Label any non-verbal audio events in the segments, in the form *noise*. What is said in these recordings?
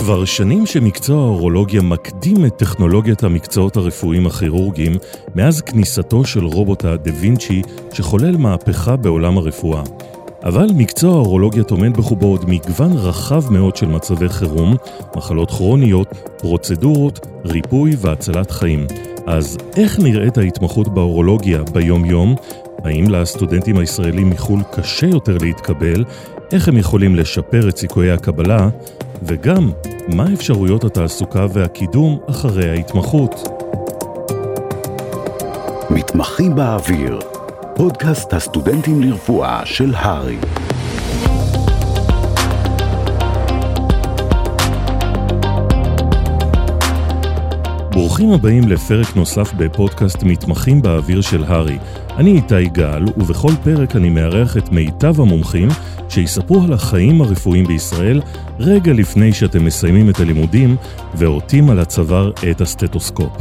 כבר שנים שמקצוע האורולוגיה מקדים את טכנולוגיית המקצועות הרפואיים הכירורגיים מאז כניסתו של רובוט הדה וינצ'י שחולל מהפכה בעולם הרפואה. אבל מקצוע האורולוגיה טומן בחובו עוד מגוון רחב מאוד של מצבי חירום, מחלות כרוניות, פרוצדורות, ריפוי והצלת חיים. אז איך נראית ההתמחות באורולוגיה ביום-יום? האם לסטודנטים הישראלים מחו"ל קשה יותר להתקבל? איך הם יכולים לשפר את סיכויי הקבלה? וגם, מה אפשרויות התעסוקה והקידום אחרי ההתמחות? מתמחים באוויר, פודקאסט הסטודנטים לרפואה של הר"י. ברוכים הבאים לפרק נוסף בפודקאסט מתמחים באוויר של הר"י. אני איתי גל, ובכל פרק אני מארח את מיטב המומחים שיספרו על החיים הרפואיים בישראל רגע לפני שאתם מסיימים את הלימודים ועוטים על הצוואר את הסטטוסקופ.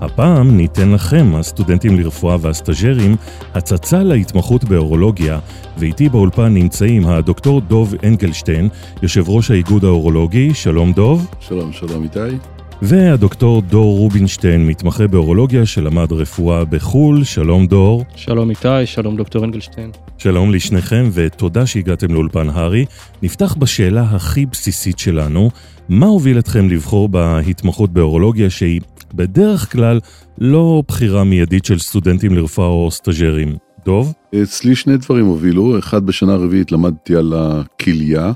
הפעם ניתן לכם, הסטודנטים לרפואה והסטאג'רים, הצצה להתמחות באורולוגיה, ואיתי באולפן נמצאים הדוקטור דוב אנגלשטיין, יושב ראש האיגוד האורולוגי, שלום דוב. שלום, שלום איתי. והדוקטור דור רובינשטיין, מתמחה באורולוגיה שלמד רפואה בחו"ל, שלום דור. שלום איתי, שלום דוקטור אנגלשטיין. שלום לשניכם ותודה שהגעתם לאולפן הר"י. נפתח בשאלה הכי בסיסית שלנו, מה הוביל אתכם לבחור בהתמחות באורולוגיה שהיא בדרך כלל לא בחירה מיידית של סטודנטים לרפואה או סטאג'רים? דוב? אצלי שני דברים הובילו, אחד בשנה הרביעית למדתי על הכליה,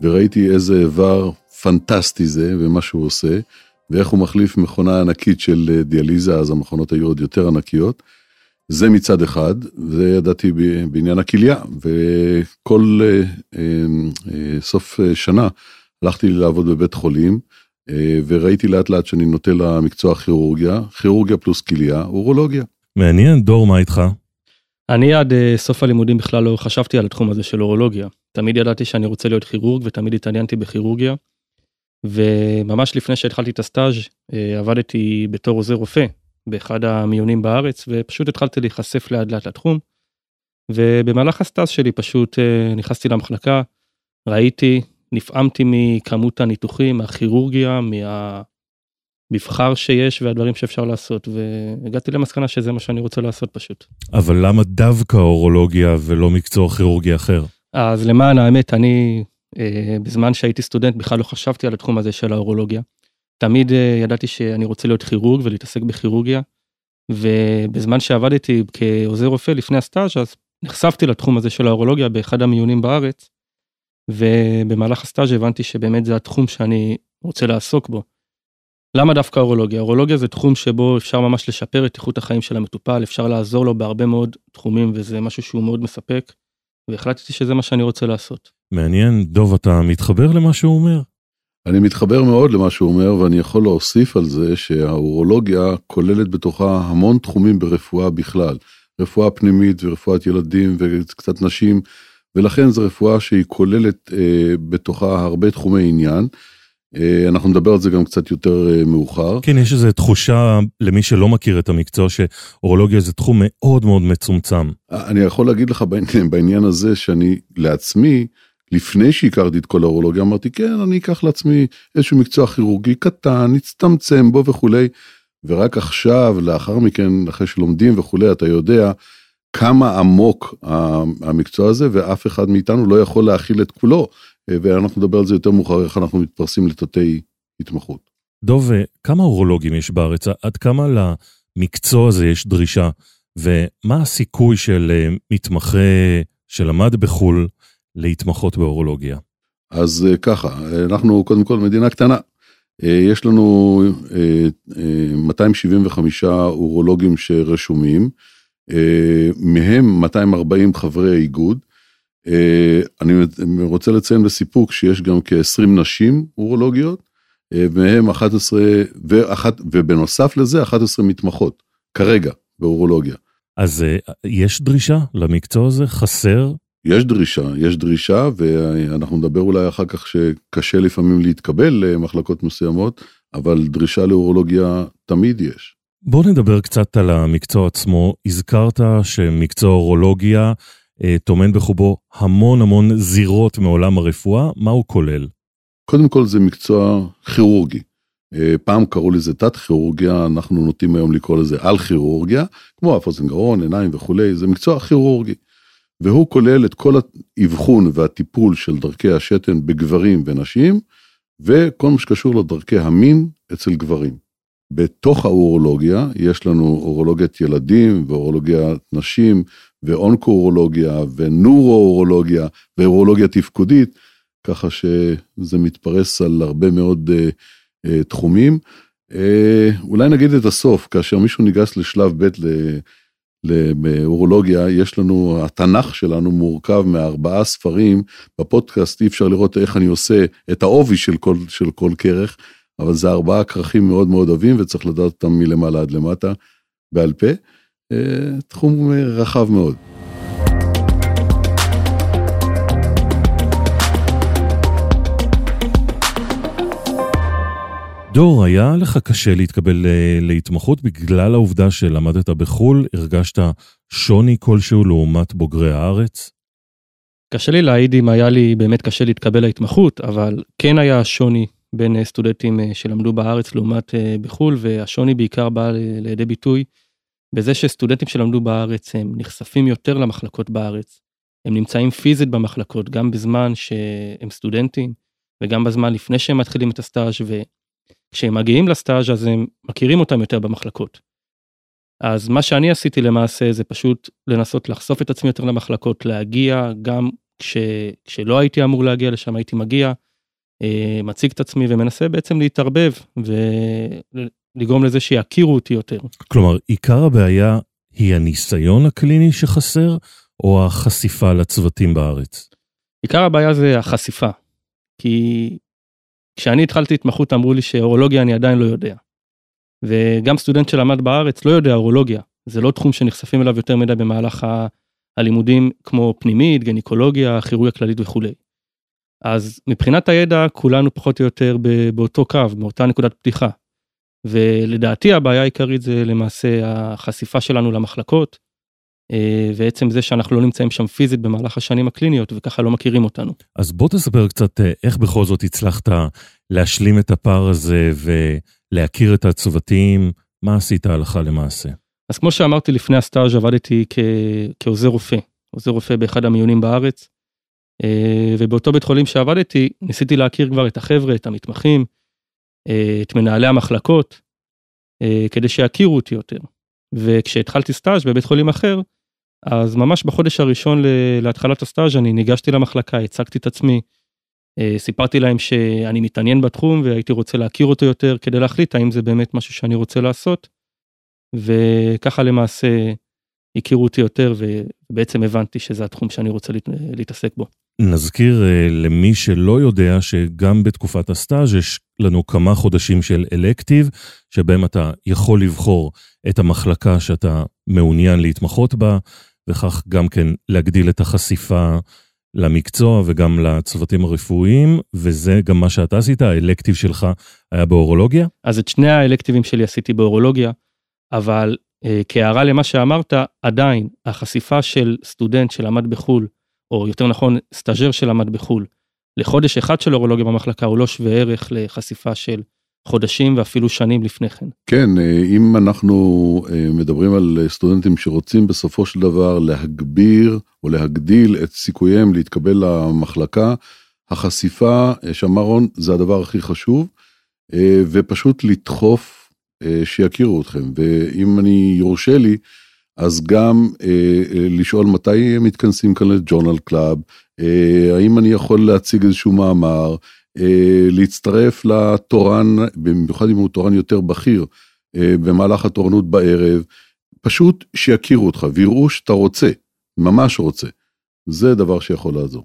וראיתי איזה איבר פנטסטי זה ומה שהוא עושה. ואיך הוא מחליף מכונה ענקית של אה, דיאליזה, אז המכונות היו עוד יותר ענקיות. זה מצד אחד, זה ידעתי בעניין הכליה, וכל אה, אה, סוף שנה הלכתי לעבוד בבית חולים, וראיתי לאט לאט שאני נוטה למקצוע כירורגיה, כירורגיה פלוס כליה, אורולוגיה. מעניין, דור, מה איתך? אני עד סוף הלימודים בכלל לא חשבתי על התחום הזה של אורולוגיה. תמיד ידעתי שאני רוצה להיות כירורג ותמיד התעניינתי בכירורגיה. וממש לפני שהתחלתי את הסטאז' אה, עבדתי בתור עוזר רופא באחד המיונים בארץ ופשוט התחלתי להיחשף לאט לאט לתחום. ובמהלך הסטאז' שלי פשוט אה, נכנסתי למחלקה, ראיתי, נפעמתי מכמות הניתוחים, מהכירורגיה, מהמבחר שיש והדברים שאפשר לעשות והגעתי למסקנה שזה מה שאני רוצה לעשות פשוט. אבל למה דווקא אורולוגיה ולא מקצוע כירורגי אחר? אז למען האמת אני בזמן שהייתי סטודנט בכלל לא חשבתי על התחום הזה של האורולוגיה. תמיד אה, ידעתי שאני רוצה להיות כירורג ולהתעסק בכירורגיה. ובזמן שעבדתי כעוזר רופא לפני הסטאז' אז נחשפתי לתחום הזה של האורולוגיה באחד המיונים בארץ. ובמהלך הסטאז' הבנתי שבאמת זה התחום שאני רוצה לעסוק בו. למה דווקא אורולוגיה? אורולוגיה זה תחום שבו אפשר ממש לשפר את איכות החיים של המטופל, אפשר לעזור לו בהרבה מאוד תחומים וזה משהו שהוא מאוד מספק. והחלטתי שזה מה שאני רוצה לעשות. מעניין, דוב, אתה מתחבר למה שהוא אומר? אני מתחבר מאוד למה שהוא אומר, ואני יכול להוסיף על זה שהאורולוגיה כוללת בתוכה המון תחומים ברפואה בכלל. רפואה פנימית ורפואת ילדים וקצת נשים, ולכן זו רפואה שהיא כוללת אה, בתוכה הרבה תחומי עניין. אה, אנחנו נדבר על זה גם קצת יותר אה, מאוחר. כן, יש איזו תחושה למי שלא מכיר את המקצוע שאורולוגיה זה תחום מאוד מאוד מצומצם. אני יכול להגיד לך בעניין, *laughs* בעניין הזה שאני לעצמי, לפני שהכרתי את כל האורולוגיה, אמרתי כן, אני אקח לעצמי איזשהו מקצוע כירורגי קטן, נצטמצם בו וכולי. ורק עכשיו, לאחר מכן, אחרי שלומדים וכולי, אתה יודע כמה עמוק המקצוע הזה, ואף אחד מאיתנו לא יכול להכיל את כולו. אה, ואנחנו נדבר על זה יותר מאוחר, איך אנחנו מתפרסים לתתי התמחות. דוב, אה, כמה אורולוגים יש בארץ? עד כמה למקצוע הזה יש דרישה? ומה הסיכוי של אה, מתמחה שלמד בחו"ל להתמחות באורולוגיה? אז ככה, אנחנו קודם כל מדינה קטנה. יש לנו 275 אורולוגים שרשומים, מהם 240 חברי איגוד. אה, אני רוצה לציין בסיפוק שיש גם כ-20 נשים אורולוגיות, אה, מהם 11, ואחת, ובנוסף לזה 11 מתמחות, כרגע, באורולוגיה. אז אה, יש דרישה למקצוע הזה? חסר? יש דרישה, יש דרישה, ואנחנו נדבר אולי אחר כך שקשה לפעמים להתקבל למחלקות מסוימות, אבל דרישה לאורולוגיה תמיד יש. בוא נדבר קצת על המקצוע עצמו. הזכרת שמקצוע אורולוגיה אה, טומן בחובו המון המון זירות מעולם הרפואה, מה הוא כולל? קודם כל זה מקצוע כירורגי. אה, פעם קראו לזה תת כירורגיה, אנחנו נוטים היום לקרוא לזה על כירורגיה, כמו אף אוזן גרון, עיניים וכולי, זה מקצוע כירורגי. והוא כולל את כל האבחון והטיפול של דרכי השתן בגברים ונשים, וכל מה שקשור לדרכי המין אצל גברים. בתוך האורולוגיה יש לנו אורולוגיית ילדים ואורולוגיית נשים ואונקו-אורולוגיה ונורו-אורולוגיה ואורולוגיה תפקודית, ככה שזה מתפרס על הרבה מאוד uh, uh, תחומים. Uh, אולי נגיד את הסוף, כאשר מישהו ניגש לשלב ב' לאורולוגיה, יש לנו, התנ"ך שלנו מורכב מארבעה ספרים, בפודקאסט אי אפשר לראות איך אני עושה את העובי של כל, של כל כרך, אבל זה ארבעה כרכים מאוד מאוד עבים וצריך לדעת אותם מלמעלה עד למטה בעל פה. אה, תחום רחב מאוד. דור, היה לך קשה להתקבל אה, להתמחות בגלל העובדה שלמדת בחו"ל? הרגשת שוני כלשהו לעומת בוגרי הארץ? קשה לי להעיד אם היה לי באמת קשה להתקבל להתמחות, אבל כן היה שוני בין אה, סטודנטים אה, שלמדו בארץ לעומת בחו"ל, והשוני בעיקר בא לידי ביטוי בזה שסטודנטים שלמדו בארץ הם נחשפים יותר למחלקות בארץ. הם נמצאים פיזית במחלקות גם בזמן שהם סטודנטים וגם בזמן לפני שהם מתחילים את הסטאז' כשהם מגיעים לסטאז' אז הם מכירים אותם יותר במחלקות. אז מה שאני עשיתי למעשה זה פשוט לנסות לחשוף את עצמי יותר למחלקות, להגיע גם כש, כשלא הייתי אמור להגיע לשם הייתי מגיע, אה, מציג את עצמי ומנסה בעצם להתערבב ולגרום לזה שיכירו אותי יותר. כלומר, עיקר הבעיה היא הניסיון הקליני שחסר או החשיפה לצוותים בארץ? עיקר הבעיה זה החשיפה. כי כשאני התחלתי התמחות אמרו לי שאורולוגיה אני עדיין לא יודע. וגם סטודנט שלמד בארץ לא יודע אורולוגיה, זה לא תחום שנחשפים אליו יותר מדי במהלך הלימודים כמו פנימית, גניקולוגיה, כירורגיה כללית וכולי. אז מבחינת הידע כולנו פחות או יותר באותו קו, באותה נקודת פתיחה. ולדעתי הבעיה העיקרית זה למעשה החשיפה שלנו למחלקות, אה, ועצם זה שאנחנו לא נמצאים שם פיזית במהלך השנים הקליניות וככה לא מכירים אותנו. אז בוא תספר קצת אה, איך בכל זאת הצלחת להשלים את הפער הזה ולהכיר את הצוותים, מה עשית הלכה למעשה? אז כמו שאמרתי לפני הסטאז' עבדתי כ... כעוזר רופא, עוזר רופא באחד המיונים בארץ, אה, ובאותו בית חולים שעבדתי ניסיתי להכיר כבר את החבר'ה, את המתמחים, את מנהלי המחלקות, כדי שיכירו אותי יותר. וכשהתחלתי סטאז' בבית חולים אחר, אז ממש בחודש הראשון להתחלת הסטאז' אני ניגשתי למחלקה, הצגתי את עצמי, אה, סיפרתי להם שאני מתעניין בתחום והייתי רוצה להכיר אותו יותר כדי להחליט האם זה באמת משהו שאני רוצה לעשות. וככה למעשה הכירו אותי יותר ובעצם הבנתי שזה התחום שאני רוצה להתעסק בו. נזכיר אה, למי שלא יודע שגם בתקופת הסטאז' יש לנו כמה חודשים של אלקטיב, שבהם אתה יכול לבחור את המחלקה שאתה מעוניין להתמחות בה, וכך גם כן להגדיל את החשיפה למקצוע וגם לצוותים הרפואיים, וזה גם מה שאתה עשית, האלקטיב שלך היה באורולוגיה? אז את שני האלקטיבים שלי עשיתי באורולוגיה, אבל אה, כהערה למה שאמרת, עדיין החשיפה של סטודנט שלמד בחו"ל, או יותר נכון סטאג'ר שלמד בחו"ל, לחודש אחד של אורולוגיה במחלקה הוא לא שווה ערך לחשיפה של חודשים ואפילו שנים לפני כן. כן, אה, אם אנחנו אה, מדברים על סטודנטים שרוצים בסופו של דבר להגביר או להגדיל את סיכוייהם להתקבל למחלקה, החשיפה, אה, שאמר רון, זה הדבר הכי חשוב, ופשוט לדחוף שיכירו אתכם. ואם אני יורשה לי, אז גם לשאול מתי הם מתכנסים כאן ל journal club, האם אני יכול להציג איזשהו מאמר, אה, להצטרף לתורן, במיוחד אם הוא תורן יותר בכיר, אה, במהלך התורנות בערב, פשוט שיכירו אותך ויראו שאתה רוצה, ממש רוצה. זה דבר שיכול לעזור.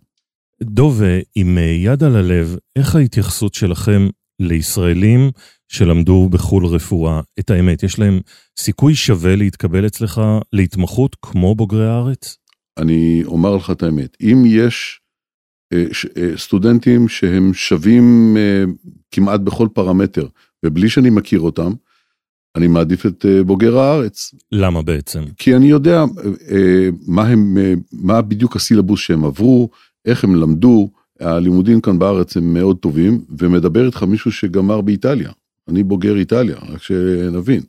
דוב, עם יד על הלב, איך ההתייחסות שלכם לישראלים שלמדו בחו"ל רפואה? את האמת, יש להם סיכוי שווה להתקבל אצלך להתמחות כמו בוגרי הארץ? אני אומר לך את האמת, אם יש אה, אה, סטודנטים שהם שווים אה, כמעט בכל פרמטר, ובלי שאני מכיר אותם, אני מעדיף את בוגר הארץ. למה בעצם? כי אני יודע מה הם, מה בדיוק הסילבוס שהם עברו, איך הם למדו, הלימודים כאן בארץ הם מאוד טובים, ומדבר איתך מישהו שגמר באיטליה. אני בוגר איטליה, רק שנבין.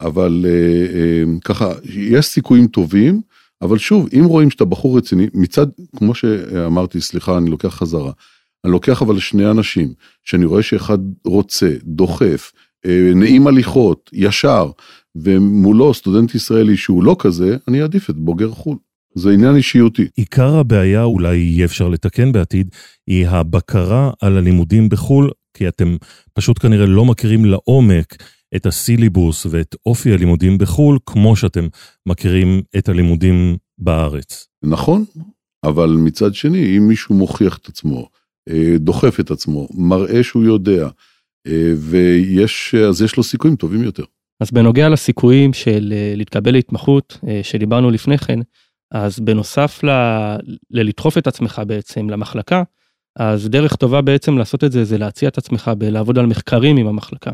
אבל אה, אה, ככה, יש סיכויים טובים, אבל שוב, אם רואים שאתה בחור רציני, מצד, כמו שאמרתי, סליחה, אני לוקח חזרה. אני לוקח אבל שני אנשים, שאני רואה שאחד רוצה, דוחף, אה, נעים הליכות, ישר, ומולו סטודנט ישראלי שהוא לא כזה, אני אעדיף את בוגר חו"ל. זה עניין אישיותי. עיקר הבעיה, אולי יהיה אפשר לתקן בעתיד, היא הבקרה על הלימודים בחו"ל, כי אתם פשוט כנראה לא מכירים לעומק את הסילבוס ואת אופי הלימודים בחו"ל, כמו שאתם מכירים את הלימודים בארץ. נכון, אבל מצד שני, אם מישהו מוכיח את עצמו, אה, דוחף את עצמו, מראה שהוא יודע, אה, ויש, אז יש לו סיכויים טובים יותר. אז בנוגע לסיכויים של אה, להתקבל להתמחות שדיברנו לפני כן, אז בנוסף ל... ללדחוף את עצמך בעצם למחלקה, אז דרך טובה בעצם לעשות את זה, זה להציע את עצמך בלעבוד על מחקרים עם המחלקה.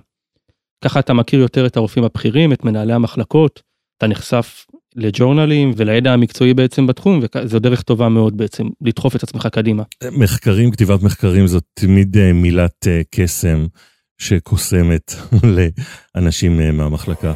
ככה אתה מכיר יותר את הרופאים הבכירים, את מנהלי המחלקות, אתה נחשף לג'ורנלים ולידע המקצועי בעצם בתחום, וזו דרך טובה מאוד בעצם לדחוף את עצמך קדימה. מחקרים, כתיבת מחקרים זאת תמיד אה, מילת אה, קסם שקוסמת *laughs* לאנשים אה, מהמחלקה.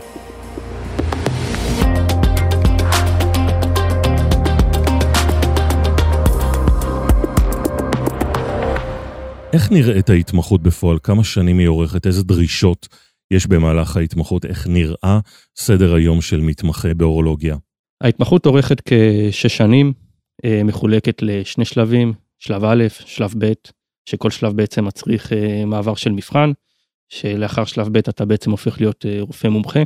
איך נראית ההתמחות בפועל? כמה שנים היא עורכת? איזה דרישות יש במהלך ההתמחות? איך נראה סדר היום של מתמחה באורולוגיה? ההתמחות אורכת כשש שנים, אה, מחולקת לשני שלבים, שלב א', שלב ב', שכל שלב בעצם מצריך אה, מעבר של מבחן, שלאחר שלב ב' אתה בעצם הופך להיות אה, רופא מומחה.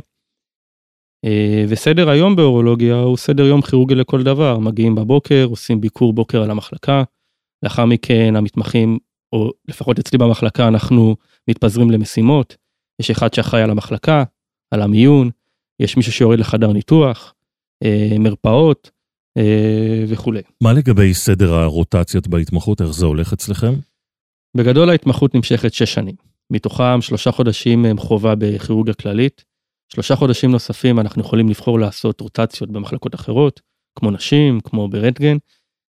וסדר היום באורולוגיה הוא סדר יום כירורגי לכל דבר, מגיעים בבוקר, עושים ביקור בוקר על המחלקה, לאחר מכן המתמחים או לפחות אצלי במחלקה אנחנו מתפזרים למשימות. יש אחד שאחראי על המחלקה, על המיון, יש מישהו שיורד לחדר ניתוח, אה, מרפאות אה, וכולי. מה לגבי סדר הרוטציות בהתמחות, איך זה הולך אצלכם? בגדול ההתמחות נמשכת שש שנים, מתוכם שלושה חודשים הם חובה בכירורגיה כללית, שלושה חודשים נוספים אנחנו יכולים לבחור לעשות רוטציות במחלקות אחרות, כמו נשים, כמו ברנטגן,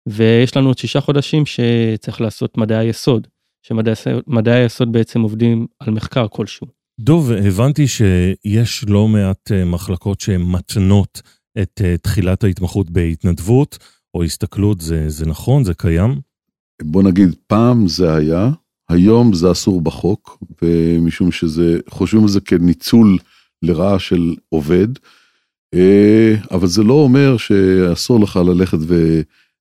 ויש לנו עוד שישה חודשים שצריך לעשות מדעי היסוד, שמדעי היסוד בעצם עובדים על מחקר כלשהו. דוב, הבנתי שיש לא מעט אה, מחלקות שהן מתנות את אה, תחילת ההתמחות בהתנדבות או הסתכלות, זה, זה נכון? זה קיים? בוא נגיד, פעם זה היה, היום זה אסור בחוק, ומשום שזה, חושבים על זה כניצול לרעה של עובד, אה, אבל זה לא אומר שאסור לך ללכת ו...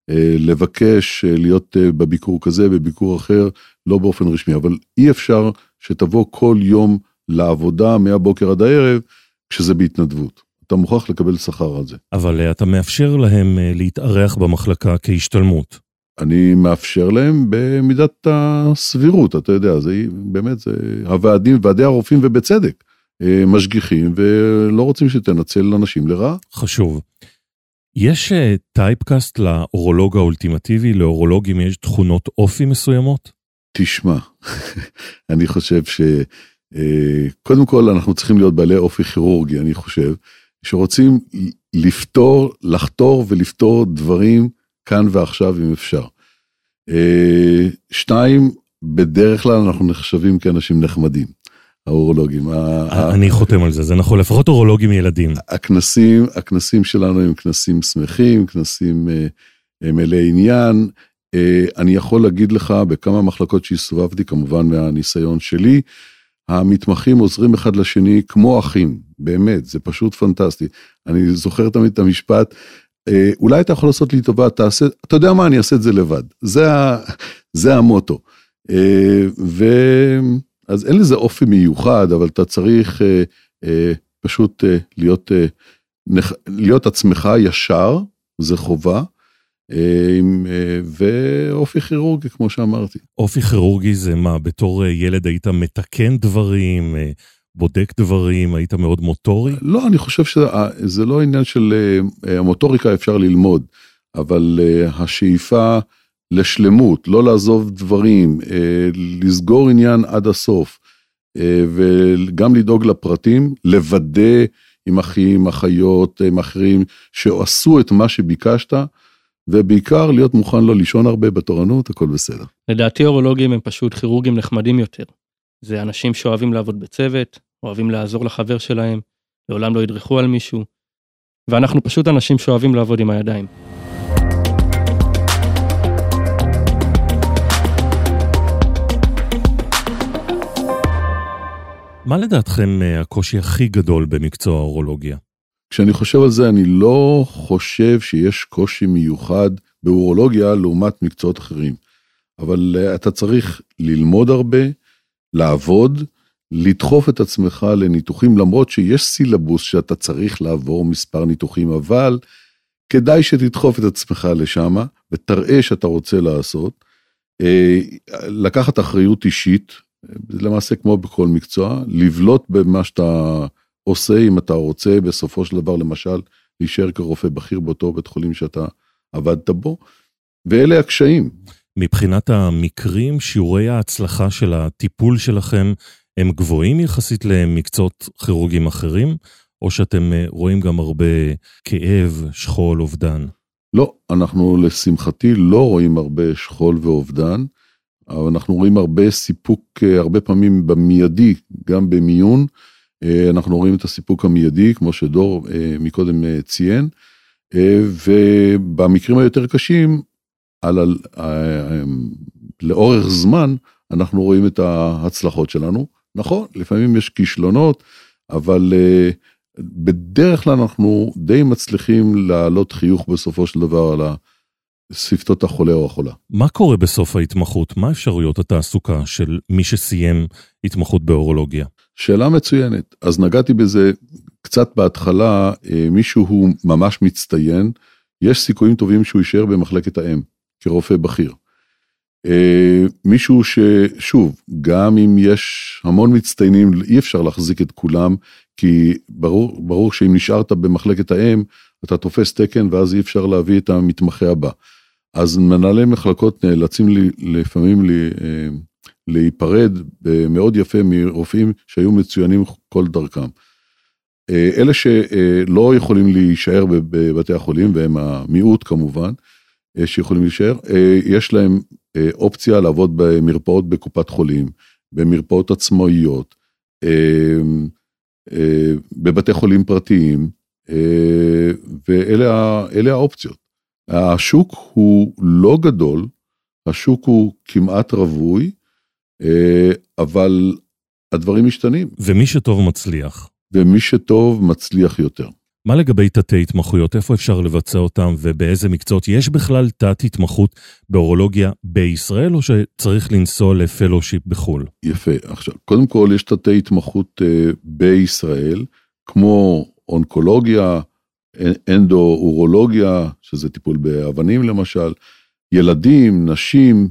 אה, לבקש אה, להיות אה, בביקור כזה, בביקור אחר, לא באופן רשמי, אבל אי אפשר שתבוא כל יום לעבודה מהבוקר עד הערב, כשזה בהתנדבות. אתה מוכרח לקבל שכר על זה. אבל אתה מאפשר להם להתארח במחלקה כהשתלמות. אני מאפשר להם במידת הסבירות, אתה יודע, זה באמת, זה הוועדים, ועדי הרופאים ובצדק, משגיחים ולא רוצים שתנצל אנשים לרעה. חשוב. יש טייפקאסט אה, לאורולוג האולטימטיבי, לאורולוגים יש תכונות אופי מסוימות? תשמע, *laughs* אני חושב שקודם אה, כל אנחנו צריכים להיות בעלי אופי כירורגי, אני חושב, שרוצים לפתור, לחתור ולפתור דברים כאן ועכשיו אם אפשר. אה, שתיים, בדרך כלל אנחנו נחשבים כאנשים נחמדים. האורולוגים. אני חותם על זה, זה נכון, לפחות אורולוגים ילדים. הכנסים, הכנסים שלנו הם כנסים שמחים, כנסים אה, מלאי עניין. אה, אני יכול להגיד לך, בכמה מחלקות שהסתובבתי, כמובן מהניסיון שלי, המתמחים עוזרים אחד לשני כמו אחים, באמת, זה פשוט פנטסטי. אני זוכר תמיד את המשפט, אה, אולי אתה יכול לעשות לי טובה, תעשה, אתה יודע מה, אני אעשה את זה לבד. זה, ה, *laughs* זה המוטו. ו... אז אין לזה אופי מיוחד, אבל אתה צריך אה, אה, פשוט אה, להיות, אה, נח, להיות עצמך ישר, זה חובה, אה, אה, ואופי כירורגי, כמו שאמרתי. אופי כירורגי זה מה, בתור אה, ילד היית מתקן דברים, בודק דברים, היית מאוד מוטורי? לא, אני חושב שזה לא עניין של המוטוריקה אפשר ללמוד, אבל השאיפה... לשלמות, לא לעזוב דברים, אה, לסגור עניין עד הסוף, אה, וגם לדאוג לפרטים, לוודא עם אחים, אחיות, עם אחרים, שעשו את מה שביקשת, ובעיקר להיות מוכן לא לישון הרבה בתורנות, הכל בסדר. לדעתי אורולוגים הם פשוט כירורגים נחמדים יותר. זה אנשים שאוהבים לעבוד בצוות, אוהבים לעזור לחבר שלהם, לעולם לא ידרכו על מישהו, ואנחנו פשוט אנשים שאוהבים לעבוד עם הידיים. מה לדעתכם אה, הקושי הכי גדול במקצוע האורולוגיה? כשאני חושב על זה, אני לא חושב שיש קושי מיוחד באורולוגיה לעומת מקצועות אחרים. אבל uh, אתה צריך ללמוד הרבה, לעבוד, לדחוף את עצמך לניתוחים, למרות שיש סילבוס שאתה צריך לעבור מספר ניתוחים, אבל כדאי שתדחוף את עצמך לשם ותראה שאתה רוצה לעשות. Uh, לקחת אחריות אישית, זה למעשה כמו בכל מקצוע, לבלוט במה שאתה עושה אם אתה רוצה בסופו של דבר למשל להישאר כרופא בכיר באותו בית חולים שאתה עבדת בו, ואלה הקשיים. מבחינת המקרים, שיעורי ההצלחה של הטיפול שלכם הם גבוהים יחסית למקצועות כירורגיים אחרים, או שאתם אה, רואים גם הרבה כאב, שכול, אובדן? לא, אנחנו לשמחתי לא רואים הרבה שכול ואובדן, אבל אנחנו רואים הרבה סיפוק, אה, הרבה פעמים במיידי, גם במיון, אה, אנחנו רואים את הסיפוק המיידי, כמו שדור מקודם ציין, ובמקרים היותר קשים, על, על, לאורך זמן אנחנו רואים את ההצלחות שלנו. נכון, לפעמים יש כישלונות, אבל בדרך כלל אנחנו די מצליחים להעלות חיוך בסופו של דבר על שפתות החולה או החולה. מה קורה בסוף ההתמחות? מה אפשרויות התעסוקה של מי שסיים התמחות באורולוגיה? שאלה מצוינת. אז נגעתי בזה קצת בהתחלה, אה, מישהו ממש מצטיין, יש סיכויים טובים שהוא יישאר במחלקת האם. כרופא בכיר. Uh, מישהו ששוב, גם אם יש המון מצטיינים, אי אפשר להחזיק את כולם, כי ברור, ברור שאם נשארת במחלקת האם, אתה תופס תקן ואז אי אפשר להביא את המתמחה הבא. אז מנהלי מחלקות נאלצים לי, לפעמים לי, uh, להיפרד מאוד יפה מרופאים שהיו מצוינים כל דרכם. Uh, אלה שלא יכולים להישאר בבתי החולים, והם המיעוט כמובן, אה, שיכולים להישאר, אה, יש להם אה, אופציה לעבוד במרפאות בקופת חולים, במרפאות עצמאיות, בבתי חולים פרטיים, ואלה האופציות. השוק הוא לא גדול, השוק הוא כמעט רווי, אבל הדברים משתנים. ומי שטוב מצליח. ומי שטוב מצליח יותר. מה לגבי תתי התמחויות? איפה אפשר לבצע אותם ובאיזה מקצועות? יש בכלל תת התמחות באורולוגיה בישראל או שצריך לנסוע לפלושיפ בחו"ל? יפה. עכשיו, קודם כל יש תתי התמחות uh, בישראל, כמו אונקולוגיה, אנדו-אורולוגיה, שזה טיפול באבנים למשל, ילדים, נשים,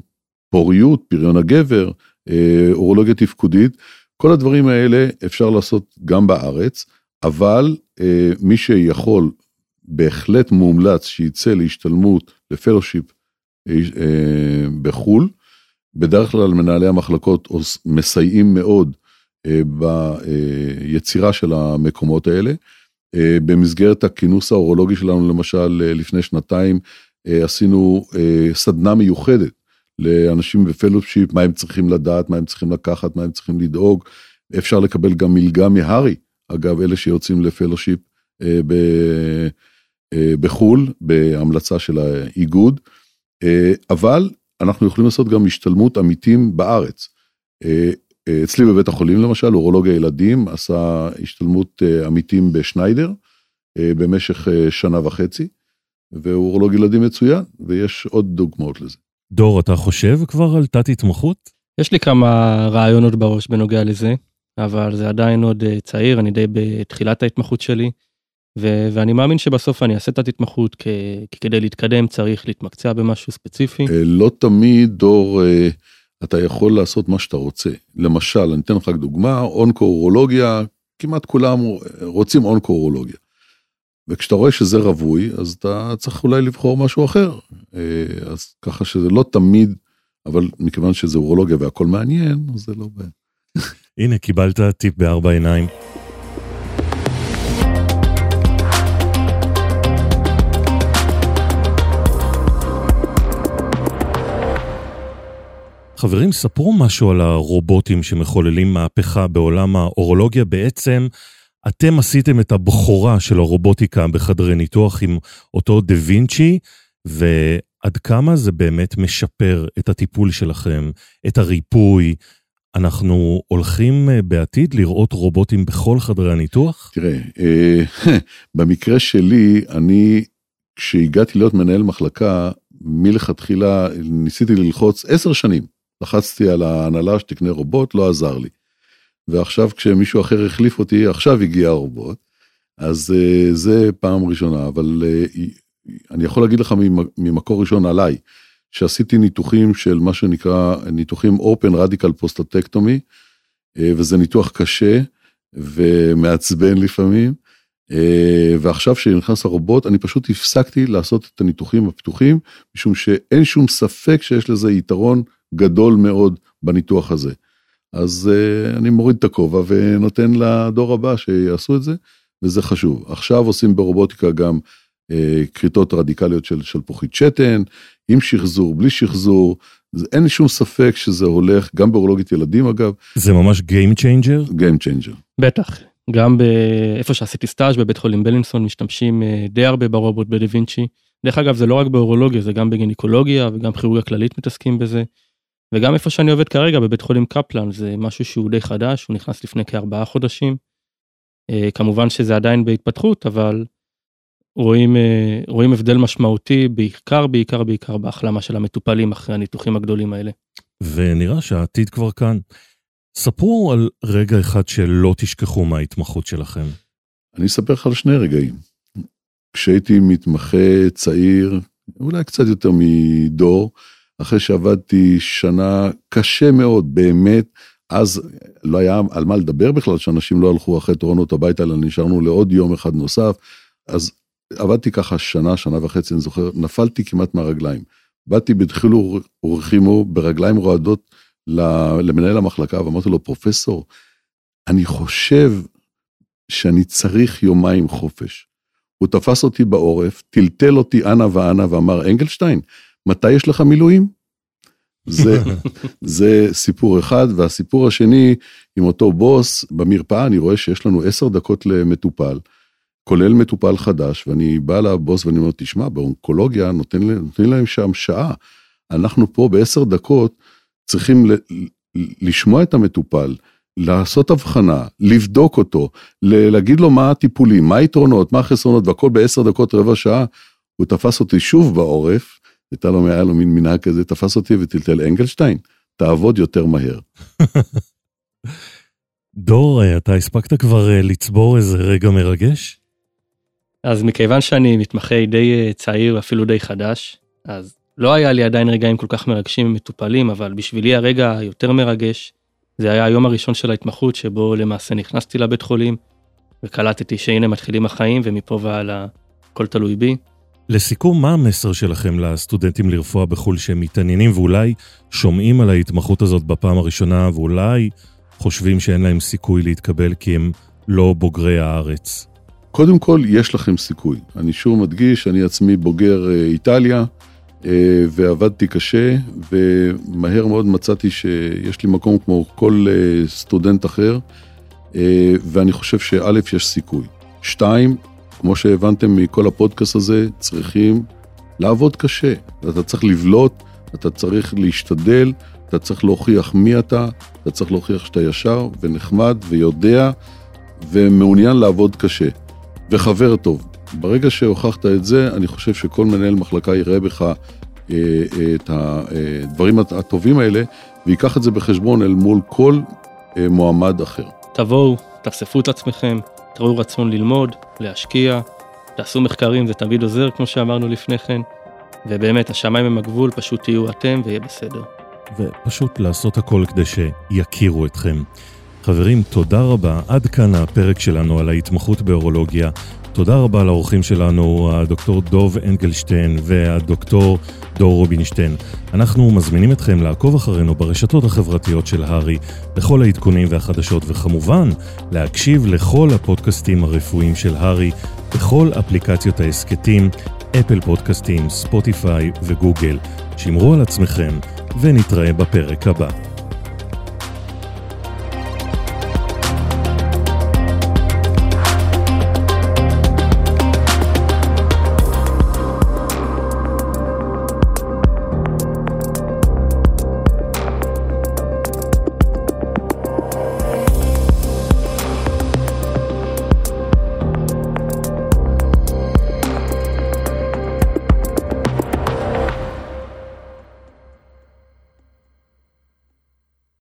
פוריות, פריון הגבר, אה, אורולוגיה תפקודית, כל הדברים האלה אפשר לעשות גם בארץ. אבל אה, מי שיכול, בהחלט מומלץ שיצא להשתלמות, לפלושיפ אה, אה, בחו"ל. בדרך כלל מנהלי המחלקות מסייעים מאוד אה, ביצירה של המקומות האלה. אה, במסגרת הכינוס האורולוגי שלנו, למשל, אה, לפני שנתיים, אה, עשינו סדנה מיוחדת לאנשים בפלושיפ, מה הם צריכים לדעת, מה הם צריכים לקחת, מה הם צריכים לדאוג. אפשר לקבל גם מלגה מהר"י אגב, אלה שיוצאים לפלושיפ אה, בחו"ל, בהמלצה של האיגוד, אבל אנחנו יכולים לעשות גם השתלמות עמיתים בארץ. אה, אצלי בבית החולים למשל, אורולוג הילדים עשה השתלמות אה, עמיתים בשניידר אה, במשך שנה וחצי, והוא אורולוג ילדים מצוין, ויש עוד דוגמאות לזה. דור, אתה חושב כבר על תת התמחות? יש לי כמה רעיונות בראש בנוגע לזה. אבל זה עדיין עוד צעיר, אני די בתחילת ההתמחות שלי, ו- ואני מאמין שבסוף אני אעשה את ההתמחות, כי כדי להתקדם צריך להתמקצע במשהו ספציפי. לא תמיד, דור, אתה יכול לעשות מה שאתה רוצה. למשל, אני אתן לך דוגמה, אונקו-אורולוגיה, כמעט כולם רוצים אונקו-אורולוגיה. וכשאתה רואה שזה רווי, אז אתה צריך אולי לבחור משהו אחר. אז ככה שזה לא תמיד, אבל מכיוון שזה אורולוגיה והכל מעניין, אז זה לא בעיה. *laughs* הנה, קיבלת טיפ בארבע עיניים. חברים, ספרו משהו על הרובוטים שמחוללים מהפכה בעולם האורולוגיה. בעצם, אתם עשיתם את הבכורה של הרובוטיקה בחדרי ניתוח עם אותו דה וינצ'י, ועד כמה זה באמת משפר את הטיפול שלכם, את הריפוי. אנחנו הולכים אה, בעתיד לראות רובוטים בכל חדרי הניתוח? תראה, אה, *laughs* במקרה שלי, אני, כשהגעתי להיות מנהל מחלקה, מלכתחילה ניסיתי ללחוץ עשר שנים. לחצתי על ההנהלה שתקנה רובוט, לא עזר לי. ועכשיו כשמישהו אחר החליף אותי, עכשיו הגיע הרובוט. אז uh, זה פעם ראשונה, אבל uh, אני יכול להגיד לך ממקור ראשון עליי, שעשיתי ניתוחים של מה שנקרא ניתוחים Open Radical Prostatectomy, uh, וזה ניתוח קשה ומעצבן לפעמים, ועכשיו שנכנס הרובוט, אני פשוט הפסקתי לעשות את הניתוחים הפתוחים, משום שאין שום ספק שיש לזה יתרון גדול מאוד בניתוח הזה. אז uh, אני מוריד את הכובע ונותן לדור הבא שיעשו את זה, וזה חשוב. עכשיו עושים ברובוטיקה גם uh, כריתות רדיקליות של שלפוחית שתן, עם שחזור, בלי שחזור, אין שום ספק שזה הולך, גם באורולוגית ילדים אגב. זה ממש Game Changer? Game Changer. בטח, גם באיפה שעשיתי סטאז' בבית חולים בלינסון משתמשים uh, די הרבה ברובוט בדה וינצ'י. דרך אגב זה לא רק באורולוגיה זה גם בגינקולוגיה וגם כירורגיה כללית מתעסקים בזה. וגם איפה שאני עובד כרגע בבית חולים קפלן זה משהו שהוא די חדש הוא נכנס לפני כארבעה חודשים. אה, כמובן שזה עדיין בהתפתחות אבל רואים אה, רואים הבדל משמעותי בעיקר בעיקר בעיקר בהחלמה של המטופלים אחרי הניתוחים הגדולים האלה. ונראה שהעתיד כבר כאן. ספרו על רגע אחד שלא תשכחו מההתמחות שלכם. אני אספר לך על שני רגעים. כשהייתי מתמחה צעיר, אולי קצת יותר מדור, אחרי שעבדתי שנה קשה מאוד, באמת, אז לא היה על מה לדבר בכלל, שאנשים לא הלכו אחרי תורנות הביתה, אלא נשארנו לעוד יום אחד נוסף. אז עבדתי ככה שנה, שנה וחצי, אני זוכר, נפלתי כמעט מהרגליים. באתי בדחילו ורחימו, ברגליים רועדות למנהל המחלקה, ואמרתי לו, פרופסור, אני חושב שאני צריך יומיים חופש. הוא תפס אותי בעורף, טלטל אותי אנה ואנה ואמר, אנגלשטיין, מתי יש לך מילואים? זה, *laughs* זה סיפור אחד, והסיפור השני, עם אותו בוס, במרפאה אני רואה שיש לנו עשר דקות למטופל, כולל מטופל חדש, ואני בא לבוס ואני אומר, תשמע, באונקולוגיה נותן, נותנים להם שם שעה. אנחנו פה בעשר דקות צריכים ל, לשמוע את המטופל, לעשות הבחנה, לבדוק אותו, להגיד לו מה הטיפולים, מה היתרונות, מה החסרונות, והכל בעשר דקות, רבע שעה. הוא תפס אותי שוב בעורף, הייתה לו, היה לו מין מנהג כזה, תפס אותי וטלטל אנגלשטיין, תעבוד יותר מהר. *laughs* דור, אתה הספקת כבר אה, לצבור איזה רגע מרגש? אז מכיוון שאני מתמחה די אה, צעיר, אפילו די חדש, אז לא היה לי עדיין רגעים כל כך מרגשים ומטופלים, אבל בשבילי הרגע היותר מרגש, זה היה היום הראשון של ההתמחות, שבו למעשה נכנסתי לבית חולים, וקלטתי שהנה מתחילים החיים, ומפה והלאה הכל תלוי בי. לסיכום, מה המסר שלכם לסטודנטים לרפואה בחו"ל שהם מתעניינים ואולי שומעים על ההתמחות הזאת בפעם הראשונה ואולי חושבים שאין להם סיכוי להתקבל כי הם לא בוגרי הארץ? קודם כל, יש לכם סיכוי. אני שוב מדגיש, אני עצמי בוגר אה, איטליה, אה, ועבדתי קשה, ומהר מאוד מצאתי שיש לי מקום כמו כל אה, סטודנט אחר, ואני חושב שא', יש סיכוי. שתיים, כמו שהבנתם מכל הפודקאסט הזה, צריכים לעבוד קשה. אתה צריך לבלוט, אתה צריך להשתדל, אתה צריך להוכיח מי אתה, אתה צריך להוכיח שאתה ישר ונחמד ויודע ומעוניין לעבוד קשה. וחבר טוב. ברגע שהוכחת את זה, אני חושב שכל מנהל מחלקה יראה בך אה, אה, את הדברים הטובים האלה, ויקח את זה בחשבון אל מול כל אה, מועמד אחר. תבואו, תחשפו את עצמכם, תראו רצון ללמוד, להשקיע, תעשו מחקרים, זה תמיד עוזר, כמו שאמרנו לפני כן, ובאמת, השמיים הם הגבול, פשוט תהיו אתם ויהיה בסדר. ופשוט לעשות הכל כדי שיכירו אתכם. חברים, תודה רבה. עד כאן הפרק שלנו על ההתמחות באורולוגיה. תודה רבה לאורחים שלנו, הדוקטור דוב אנגלשטיין והדוקטור דור רובינשטיין. אנחנו מזמינים אתכם לעקוב אחרינו ברשתות החברתיות של הארי, לכל העדכונים והחדשות, וכמובן, להקשיב לכל הפודקאסטים הרפואיים של הארי, בכל אפליקציות ההסכתים, אפל פודקאסטים, ספוטיפיי וגוגל. שמרו על עצמכם, ונתראה בפרק הבא.